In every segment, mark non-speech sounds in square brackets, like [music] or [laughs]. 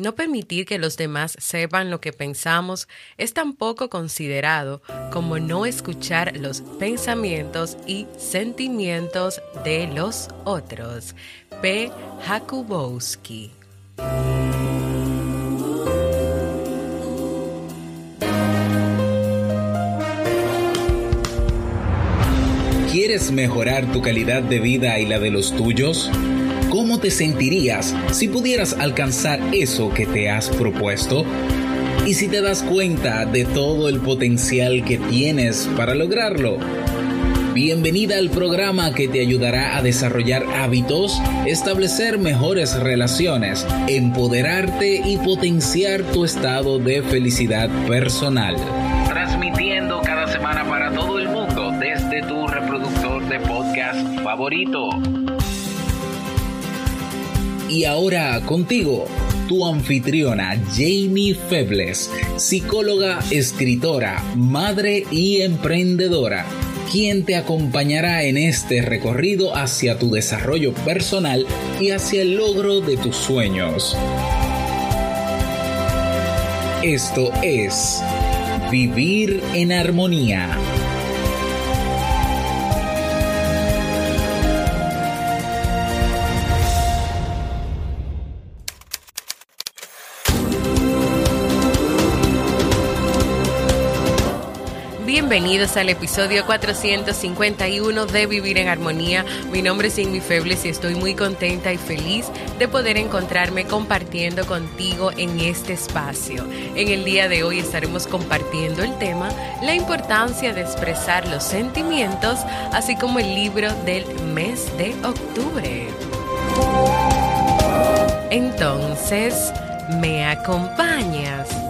No permitir que los demás sepan lo que pensamos es tan poco considerado como no escuchar los pensamientos y sentimientos de los otros. P. Jakubowski. ¿Quieres mejorar tu calidad de vida y la de los tuyos? ¿Cómo te sentirías si pudieras alcanzar eso que te has propuesto? ¿Y si te das cuenta de todo el potencial que tienes para lograrlo? Bienvenida al programa que te ayudará a desarrollar hábitos, establecer mejores relaciones, empoderarte y potenciar tu estado de felicidad personal. Transmitiendo cada semana para todo el mundo desde tu reproductor de podcast favorito. Y ahora contigo, tu anfitriona Jamie Febles, psicóloga, escritora, madre y emprendedora, quien te acompañará en este recorrido hacia tu desarrollo personal y hacia el logro de tus sueños. Esto es Vivir en Armonía. Bienvenidos al episodio 451 de Vivir en Armonía. Mi nombre es Ingrid Febles y estoy muy contenta y feliz de poder encontrarme compartiendo contigo en este espacio. En el día de hoy estaremos compartiendo el tema La importancia de expresar los sentimientos, así como el libro del mes de octubre. Entonces, ¿me acompañas?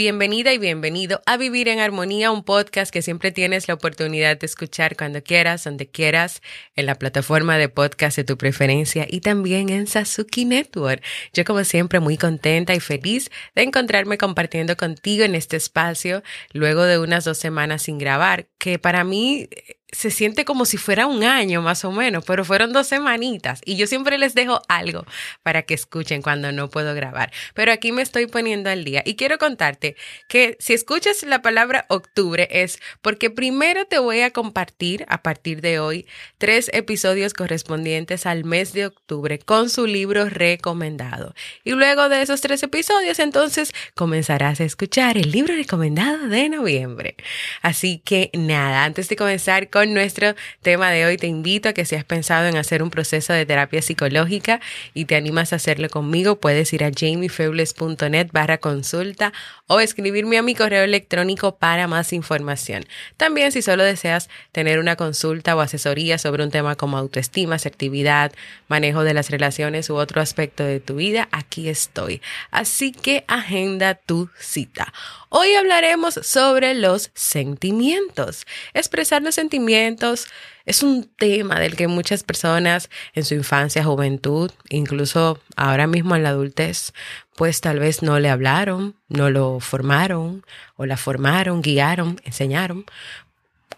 Bienvenida y bienvenido a Vivir en Armonía, un podcast que siempre tienes la oportunidad de escuchar cuando quieras, donde quieras, en la plataforma de podcast de tu preferencia y también en Sasuki Network. Yo como siempre muy contenta y feliz de encontrarme compartiendo contigo en este espacio luego de unas dos semanas sin grabar, que para mí se siente como si fuera un año más o menos, pero fueron dos semanitas y yo siempre les dejo algo para que escuchen cuando no puedo grabar. Pero aquí me estoy poniendo al día y quiero contarte que si escuchas la palabra octubre es porque primero te voy a compartir a partir de hoy tres episodios correspondientes al mes de octubre con su libro recomendado. Y luego de esos tres episodios entonces comenzarás a escuchar el libro recomendado de noviembre. Así que nada, antes de comenzar con nuestro tema de hoy, te invito a que si has pensado en hacer un proceso de terapia psicológica y te animas a hacerlo conmigo, puedes ir a jamiefebles.net barra consulta o escribirme a mi correo electrónico para más información. También si solo deseas tener una consulta o asesoría sobre un tema como autoestima, asertividad, manejo de las relaciones u otro aspecto de tu vida, aquí estoy. Así que agenda tu cita. Hoy hablaremos sobre los sentimientos. Expresar los sentimientos es un tema del que muchas personas en su infancia, juventud, incluso ahora mismo en la adultez, pues tal vez no le hablaron, no lo formaron o la formaron, guiaron, enseñaron,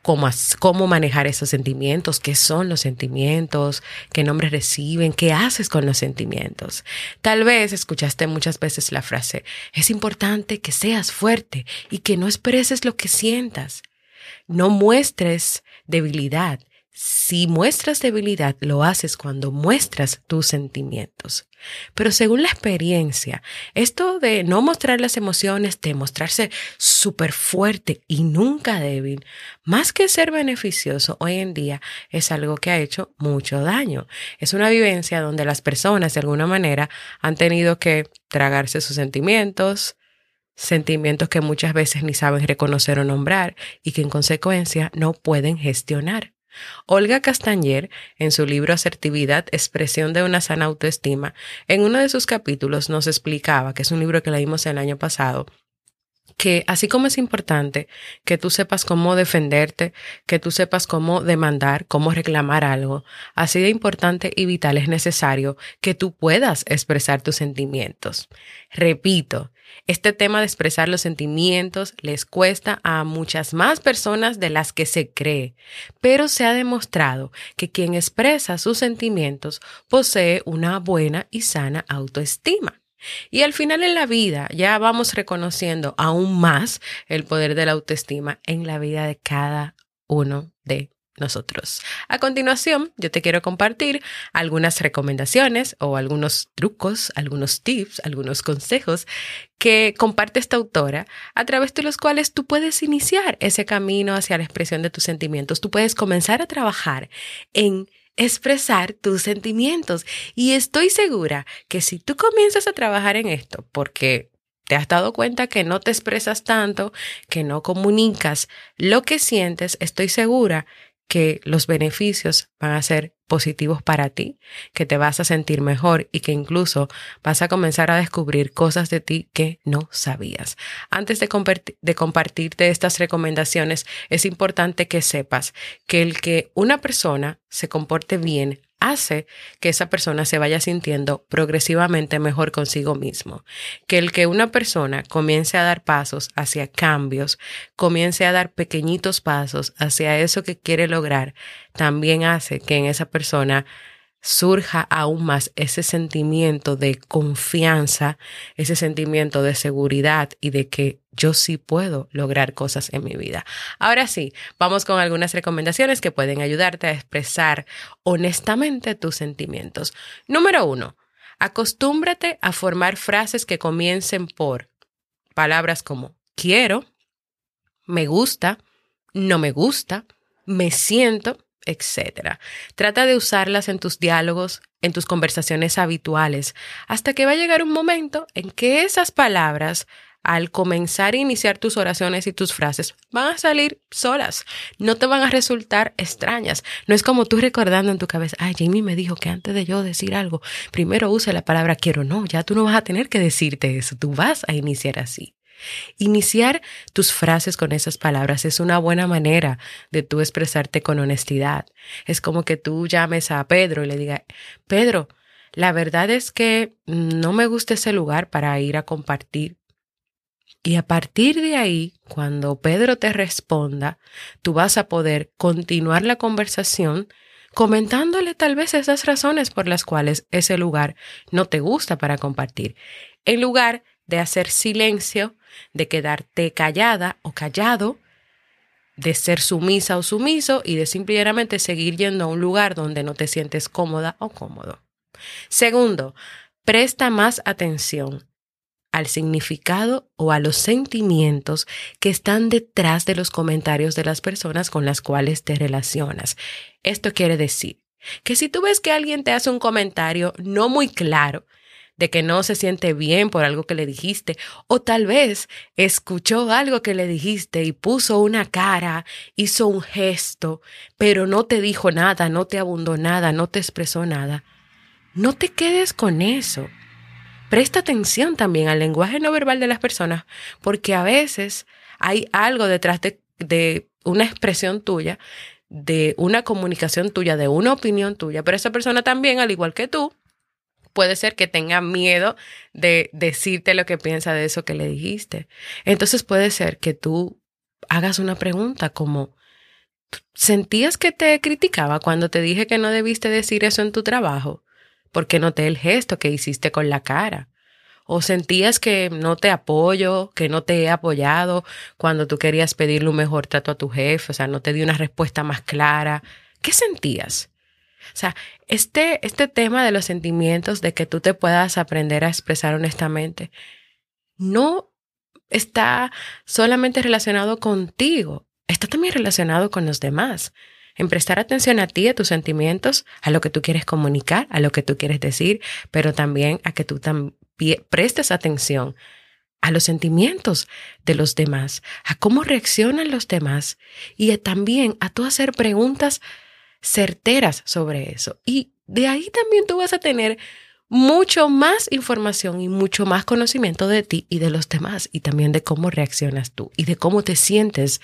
cómo, cómo manejar esos sentimientos, qué son los sentimientos, qué nombres reciben, qué haces con los sentimientos. Tal vez escuchaste muchas veces la frase, es importante que seas fuerte y que no expreses lo que sientas. No muestres debilidad, si muestras debilidad, lo haces cuando muestras tus sentimientos. Pero según la experiencia, esto de no mostrar las emociones, de mostrarse súper fuerte y nunca débil, más que ser beneficioso hoy en día, es algo que ha hecho mucho daño. Es una vivencia donde las personas de alguna manera han tenido que tragarse sus sentimientos, sentimientos que muchas veces ni saben reconocer o nombrar y que en consecuencia no pueden gestionar. Olga Castañer, en su libro Asertividad, expresión de una sana autoestima, en uno de sus capítulos nos explicaba, que es un libro que leímos el año pasado, que así como es importante que tú sepas cómo defenderte, que tú sepas cómo demandar, cómo reclamar algo, así de importante y vital es necesario que tú puedas expresar tus sentimientos. Repito, Este tema de expresar los sentimientos les cuesta a muchas más personas de las que se cree, pero se ha demostrado que quien expresa sus sentimientos posee una buena y sana autoestima. Y al final en la vida ya vamos reconociendo aún más el poder de la autoestima en la vida de cada uno de nosotros. A continuación, yo te quiero compartir algunas recomendaciones o algunos trucos, algunos tips, algunos consejos que comparte esta autora a través de los cuales tú puedes iniciar ese camino hacia la expresión de tus sentimientos. Tú puedes comenzar a trabajar en expresar tus sentimientos. Y estoy segura que si tú comienzas a trabajar en esto, porque te has dado cuenta que no te expresas tanto, que no comunicas lo que sientes, estoy segura que los beneficios van a ser positivos para ti, que te vas a sentir mejor y que incluso vas a comenzar a descubrir cosas de ti que no sabías. Antes de, compartirte estas recomendaciones, es importante que sepas que el que una persona se comporte bien hace que esa persona se vaya sintiendo progresivamente mejor consigo mismo. Que el que una persona comience a dar pasos hacia cambios, comience a dar pequeñitos pasos hacia eso que quiere lograr, también hace que en esa persona surja aún más ese sentimiento de confianza, ese sentimiento de seguridad y de que yo sí puedo lograr cosas en mi vida. Ahora sí, vamos con algunas recomendaciones que pueden ayudarte a expresar honestamente tus sentimientos. Número uno, acostúmbrate a formar frases que comiencen por palabras como quiero, me gusta, no me gusta, me siento, etc. Trata de usarlas en tus diálogos, en tus conversaciones habituales, hasta que va a llegar un momento en que esas palabras, al comenzar a iniciar tus oraciones y tus frases, van a salir solas, no te van a resultar extrañas. No es como tú recordando en tu cabeza, ay, Jamie me dijo que antes de yo decir algo, primero use la palabra quiero, no, ya tú no vas a tener que decirte eso, tú vas a iniciar así. Iniciar tus frases con esas palabras es una buena manera de tú expresarte con honestidad. Es como que tú llames a Pedro y le digas, Pedro, la verdad es que no me gusta ese lugar para ir a compartir. Y a partir de ahí, cuando Pedro te responda, tú vas a poder continuar la conversación comentándole tal vez esas razones por las cuales ese lugar no te gusta para compartir. En lugar de hacer silencio, de quedarte callada o callado, de ser sumisa o sumiso y de simplemente seguir yendo a un lugar donde no te sientes cómoda o cómodo. Segundo, presta más atención al significado o a los sentimientos que están detrás de los comentarios de las personas con las cuales te relacionas. Esto quiere decir que si tú ves que alguien te hace un comentario no muy claro, de que no se siente bien por algo que le dijiste, o tal vez escuchó algo que le dijiste y puso una cara, hizo un gesto, pero no te dijo nada, no te abundó nada, no te expresó nada. No te quedes con eso. Presta atención también al lenguaje no verbal de las personas, porque a veces hay algo detrás de, de una expresión tuya, de una comunicación tuya, de una opinión tuya, pero esa persona también, al igual que tú, puede ser que tenga miedo de decirte lo que piensa de eso que le dijiste. Entonces puede ser que tú hagas una pregunta como, ¿sentías que te criticaba cuando te dije que no debiste decir eso en tu trabajo? Porque noté el gesto que hiciste con la cara. ¿O sentías que no te apoyo, que no te he apoyado cuando tú querías pedirle un mejor trato a tu jefe? O sea, no te di una respuesta más clara. ¿Qué sentías? O sea, este, este tema de los sentimientos, de que tú te puedas aprender a expresar honestamente, no está solamente relacionado contigo, está también relacionado con los demás. En prestar atención a ti, a tus sentimientos, a lo que tú quieres comunicar, a lo que tú quieres decir, pero también a que tú también prestes atención a los sentimientos de los demás, a cómo reaccionan los demás y también a tú hacer preguntas certeras sobre eso. Y de ahí también tú vas a tener mucho más información y mucho más conocimiento de ti y de los demás y también de cómo reaccionas tú y de cómo te sientes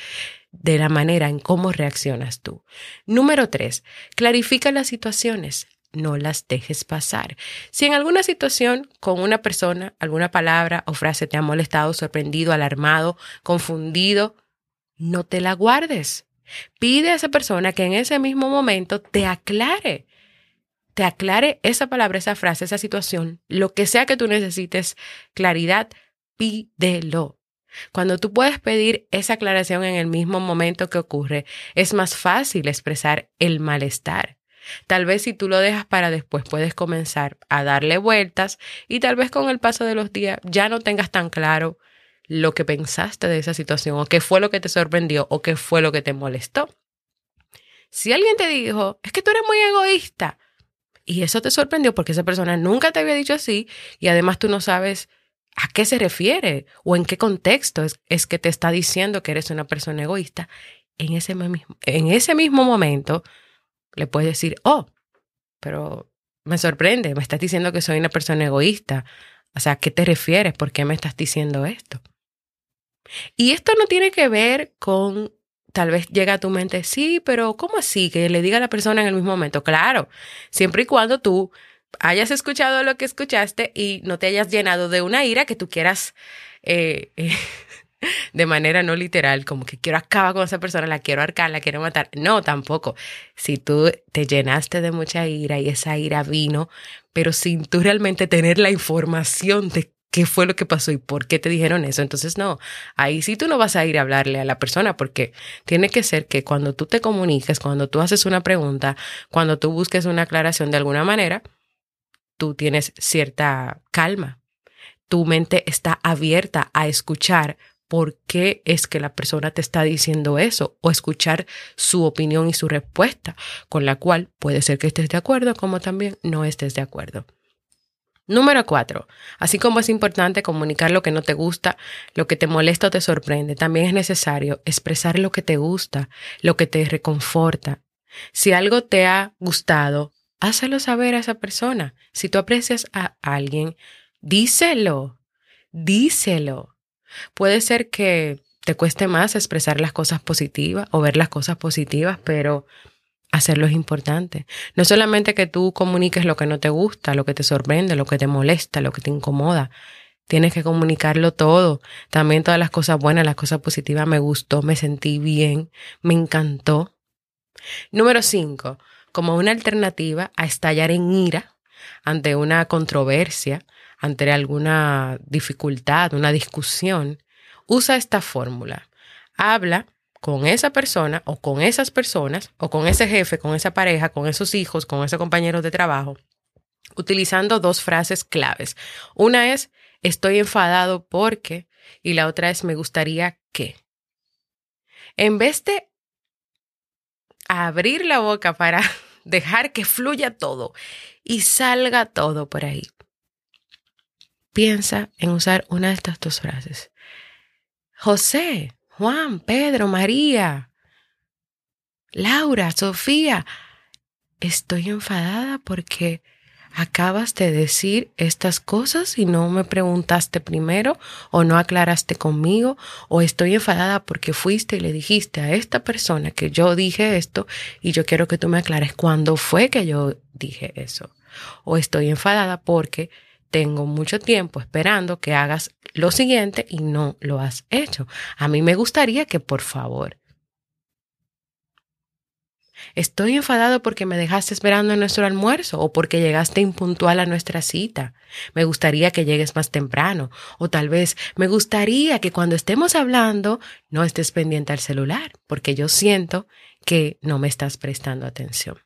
de la manera en cómo reaccionas tú. Número tres, clarifica las situaciones. no las dejes pasar. Si en alguna situación con una persona, alguna palabra o frase te ha molestado, sorprendido, alarmado, confundido, no te la guardes. Pide a esa persona que en ese mismo momento te aclare, te aclare esa palabra, esa frase, esa situación, lo que sea que tú necesites claridad, pídelo. Cuando tú puedes pedir esa aclaración en el mismo momento que ocurre, es más fácil expresar el malestar. Tal vez si tú lo dejas para después puedes comenzar a darle vueltas y tal vez con el paso de los días ya no tengas tan claro lo que pensaste de esa situación o qué fue lo que te sorprendió o qué fue lo que te molestó. Si alguien te dijo, es que tú eres muy egoísta y eso te sorprendió porque esa persona nunca te había dicho así y además tú no sabes a qué se refiere o en qué contexto es, que te está diciendo que eres una persona egoísta, en ese, mismo, en ese mismo momento le puedes decir, oh, pero me sorprende, me estás diciendo que soy una persona egoísta. O sea, ¿a qué te refieres? ¿Por qué me estás diciendo esto? Y esto no tiene que ver con, tal vez llega a tu mente, sí, pero ¿cómo así? Que le diga a la persona en el mismo momento. Claro, siempre y cuando tú hayas escuchado lo que escuchaste y no te hayas llenado de una ira que tú quieras eh, [laughs] de manera no literal, como que quiero acabar con esa persona, la quiero arcar, la quiero matar. No, tampoco. Si tú te llenaste de mucha ira y esa ira vino, pero sin tú realmente tener la información de qué fue lo que pasó y por qué te dijeron eso. Entonces, no, ahí sí tú no vas a ir a hablarle a la persona porque tiene que ser que cuando tú te comuniques, cuando tú haces una pregunta, cuando tú busques una aclaración de alguna manera, tú tienes cierta calma. Tu mente está abierta a escuchar por qué es que la persona te está diciendo eso o escuchar su opinión y su respuesta, con la cual puede ser que estés de acuerdo como también no estés de acuerdo. Número cuatro, así como es importante comunicar lo que no te gusta, lo que te molesta o te sorprende, también es necesario expresar lo que te gusta, lo que te reconforta. Si algo te ha gustado, hácelo saber a esa persona. Si tú aprecias a alguien, díselo, díselo. Puede ser que te cueste más expresar las cosas positivas o ver las cosas positivas, pero hacerlo es importante. No solamente que tú comuniques lo que no te gusta, lo que te sorprende, lo que te molesta, lo que te incomoda. Tienes que comunicarlo todo. También todas las cosas buenas, las cosas positivas. Me gustó, me sentí bien, me encantó. Número cinco, como una alternativa a estallar en ira ante una controversia, ante alguna dificultad, una discusión, usa esta fórmula. Habla con esa persona o con esas personas o con ese jefe, con esa pareja, con esos hijos, con esos compañeros de trabajo, utilizando dos frases claves. Una es estoy enfadado porque y la otra es me gustaría que. En vez de abrir la boca para [laughs] dejar que fluya todo y salga todo por ahí, piensa en usar una de estas dos frases. José, Juan, Pedro, María, Laura, Sofía, estoy enfadada porque acabas de decir estas cosas y no me preguntaste primero o no aclaraste conmigo o estoy enfadada porque fuiste y le dijiste a esta persona que yo dije esto y yo quiero que tú me aclares cuándo fue que yo dije eso. O estoy enfadada porque tengo mucho tiempo esperando que hagas lo siguiente y no lo has hecho. A mí me gustaría que por favor. Estoy enfadado porque me dejaste esperando en nuestro almuerzo o porque llegaste impuntual a nuestra cita. Me gustaría que llegues más temprano o tal vez me gustaría que cuando estemos hablando no estés pendiente al celular porque yo siento que no me estás prestando atención.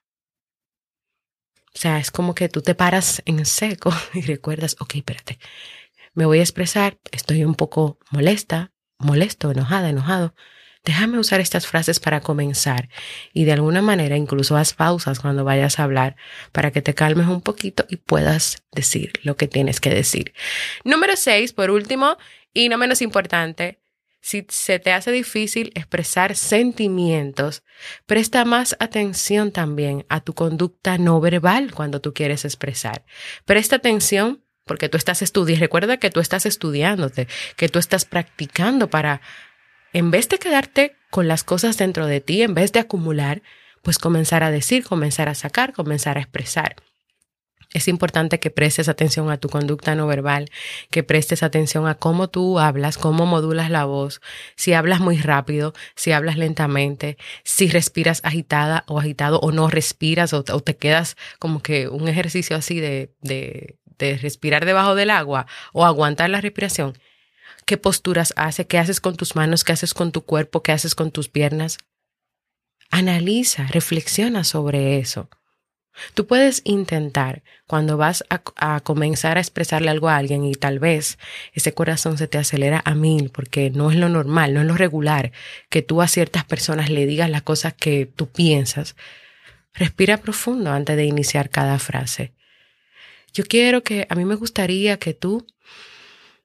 O sea, es como que tú te paras en seco [laughs] y recuerdas, ok, espérate, me voy a expresar, estoy un poco molesta, molesto, enojada, enojado. Déjame usar estas frases para comenzar y de alguna manera incluso haz pausas cuando vayas a hablar para que te calmes un poquito y puedas decir lo que tienes que decir. Número seis, por último, y no menos importante, si se te hace difícil expresar sentimientos, presta más atención también a tu conducta no verbal cuando tú quieres expresar. Presta atención porque tú estás estudiando, recuerda que tú estás estudiándote, que tú estás practicando para, en vez de quedarte con las cosas dentro de ti, en vez de acumular, pues comenzar a decir, comenzar a sacar, comenzar a expresar. Es importante que prestes atención a tu conducta no verbal, que prestes atención a cómo tú hablas, cómo modulas la voz, si hablas muy rápido, si hablas lentamente, si respiras agitada o agitado o no respiras o, te quedas como que un ejercicio así de, de, de respirar debajo del agua o aguantar la respiración. ¿Qué posturas haces? ¿Qué haces con tus manos? ¿Qué haces con tu cuerpo? ¿Qué haces con tus piernas? Analiza, reflexiona sobre eso. Tú puedes intentar cuando vas a, comenzar a expresarle algo a alguien y tal vez ese corazón se te acelera a mil porque no es lo normal, no es lo regular que tú a ciertas personas le digas las cosas que tú piensas. Respira profundo antes de iniciar cada frase. Yo quiero que, a mí me gustaría que tú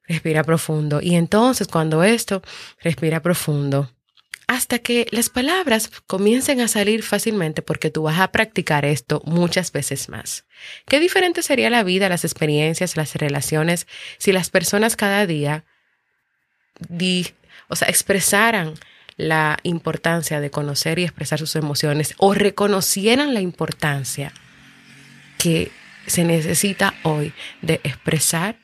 respira profundo y entonces cuando esto, respira profundo hasta que las palabras comiencen a salir fácilmente porque tú vas a practicar esto muchas veces más. Qué diferente sería la vida, las experiencias, las relaciones si las personas cada día o sea, expresaran la importancia de conocer y expresar sus emociones o reconocieran la importancia que se necesita hoy de expresar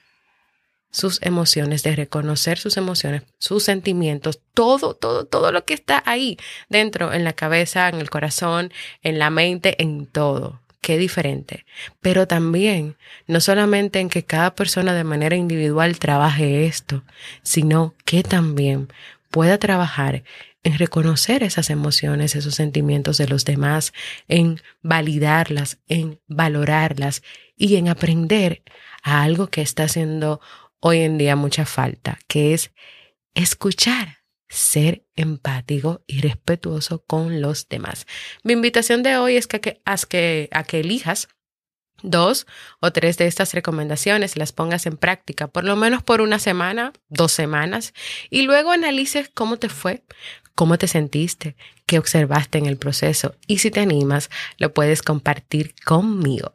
sus emociones, de reconocer sus emociones, sus sentimientos, todo, todo, todo lo que está ahí dentro, en la cabeza, en el corazón, en la mente, en todo. Qué diferente. Pero también, no solamente en que cada persona de manera individual trabaje esto, sino que también pueda trabajar en reconocer esas emociones, esos sentimientos de los demás, en validarlas, en valorarlas y en aprender a algo que está haciendo hoy en día mucha falta, que es escuchar, ser empático y respetuoso con los demás. Mi invitación de hoy es que, que, que, elijas dos o tres de estas recomendaciones, las pongas en práctica, por lo menos por una semana, dos semanas, y luego analices cómo te fue, cómo te sentiste, qué observaste en el proceso, y si te animas, lo puedes compartir conmigo.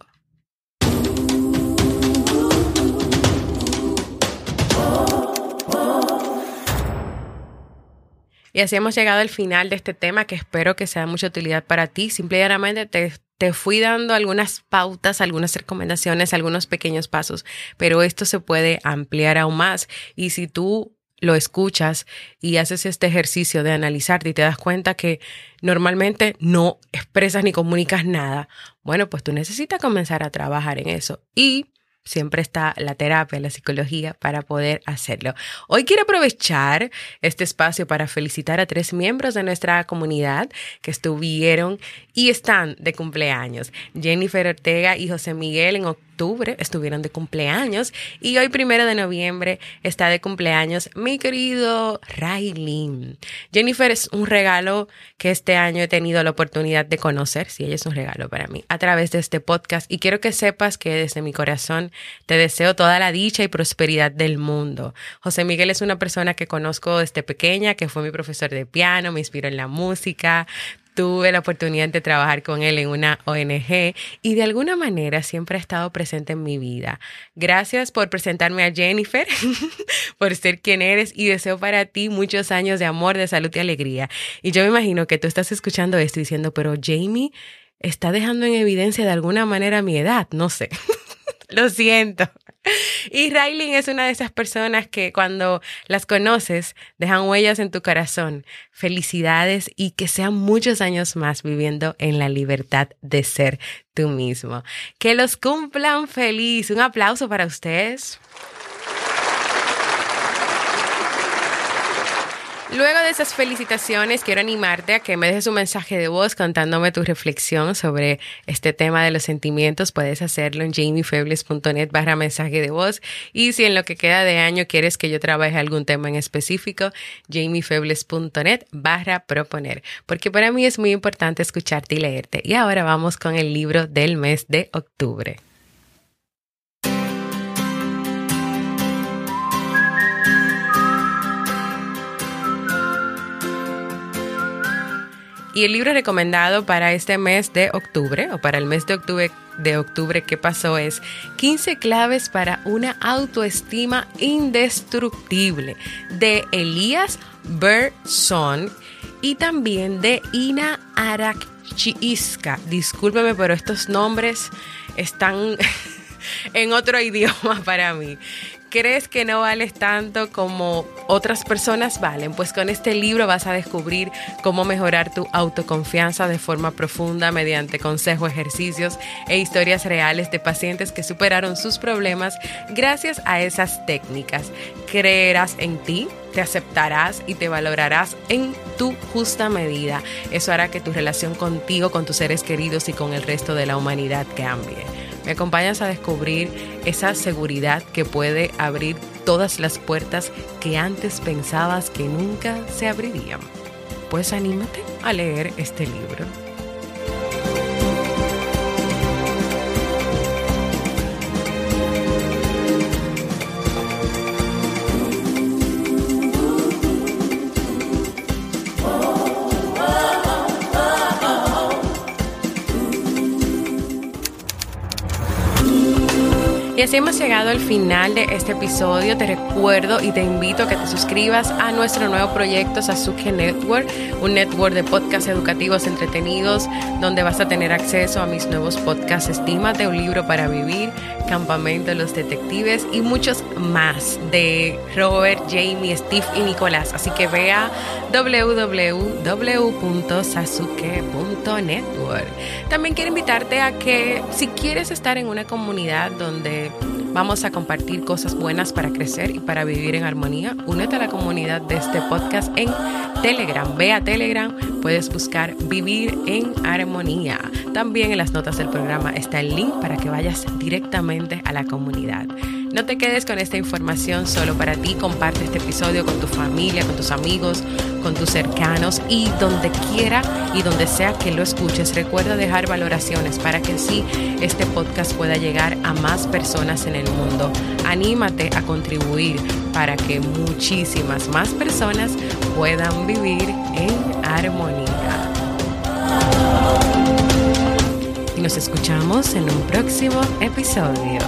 Y así hemos llegado al final de este tema que espero que sea de mucha utilidad para ti. Simplemente te, te fui dando algunas pautas, algunas recomendaciones, algunos pequeños pasos, pero esto se puede ampliar aún más. Y si tú lo escuchas y haces este ejercicio de analizarte y te das cuenta que normalmente no expresas ni comunicas nada, bueno, pues tú necesitas comenzar a trabajar en eso. Y siempre está la terapia, la psicología para poder hacerlo. Hoy quiero aprovechar este espacio para felicitar a tres miembros de nuestra comunidad que estuvieron y están de cumpleaños. Jennifer Ortega y José Miguel en octubre estuvieron de cumpleaños y hoy primero de noviembre está de cumpleaños mi querido Riley. Jennifer es un regalo que este año he tenido la oportunidad de conocer, si ella es un regalo para mí, a través de este podcast y quiero que sepas que desde mi corazón te deseo toda la dicha y prosperidad del mundo. José Miguel es una persona que conozco desde pequeña, que fue mi profesor de piano, me inspiró en la música, tuve la oportunidad de trabajar con él en una ONG y de alguna manera siempre ha estado presente en mi vida. Gracias por presentarme a Jennifer, [laughs] por ser quien eres y deseo para ti muchos años de amor, de salud y alegría. Y yo me imagino que tú estás escuchando esto diciendo, pero Jamie está dejando en evidencia de alguna manera mi edad, no sé. [laughs] Lo siento. [laughs] Y Riley es una de esas personas que cuando las conoces dejan huellas en tu corazón. Felicidades y que sean muchos años más viviendo en la libertad de ser tú mismo. Que los cumplan feliz. Un aplauso para ustedes. Luego de esas felicitaciones, quiero animarte a que me dejes un mensaje de voz contándome tu reflexión sobre este tema de los sentimientos. Puedes hacerlo en jamiefebles.net barra mensaje de voz. Y si en lo que queda de año quieres que yo trabaje algún tema en específico, jamiefebles.net barra proponer. Porque para mí es muy importante escucharte y leerte. Y ahora vamos con el libro del mes de octubre. Y el libro recomendado para este mes de octubre, o para el mes de octubre, de octubre que pasó, es 15 claves para una autoestima indestructible, de Elías Berson y también de Ina Arakchiiska. Discúlpeme, pero estos nombres están [laughs] en otro idioma para mí. ¿Crees que no vales tanto como otras personas valen? Pues con este libro vas a descubrir cómo mejorar tu autoconfianza de forma profunda mediante consejos, ejercicios e historias reales de pacientes que superaron sus problemas gracias a esas técnicas. Creerás en ti, te aceptarás y te valorarás en tu justa medida. Eso hará que tu relación contigo, con tus seres queridos y con el resto de la humanidad cambie. Me acompañas a descubrir esa seguridad que puede abrir todas las puertas que antes pensabas que nunca se abrirían. Pues anímate a leer este libro. Y así hemos llegado al final de este episodio. Te recuerdo y te invito a que te suscribas a nuestro nuevo proyecto Sasuke Network, un network de podcasts educativos entretenidos donde vas a tener acceso a mis nuevos podcasts Estímate, un libro para vivir, Campamento de los Detectives y muchos más de Robert, Jamie, Steve y Nicolás. Así que vea www.sasuke.network. También quiero invitarte a que si quieres estar en una comunidad donde vamos a compartir cosas buenas para crecer y para vivir en armonía. Únete a la comunidad de este podcast en Telegram. Ve a Telegram, puedes buscar Vivir en Armonía. También en las notas del programa está el link para que vayas directamente a la comunidad. No te quedes con esta información solo para ti. Comparte este episodio con tu familia, con tus amigos, con tus cercanos y donde quiera y donde sea que lo escuches. Recuerda dejar valoraciones para que así este podcast pueda llegar a más personas en el mundo. Anímate a contribuir para que muchísimas más personas puedan vivir en armonía. Y nos escuchamos en un próximo episodio.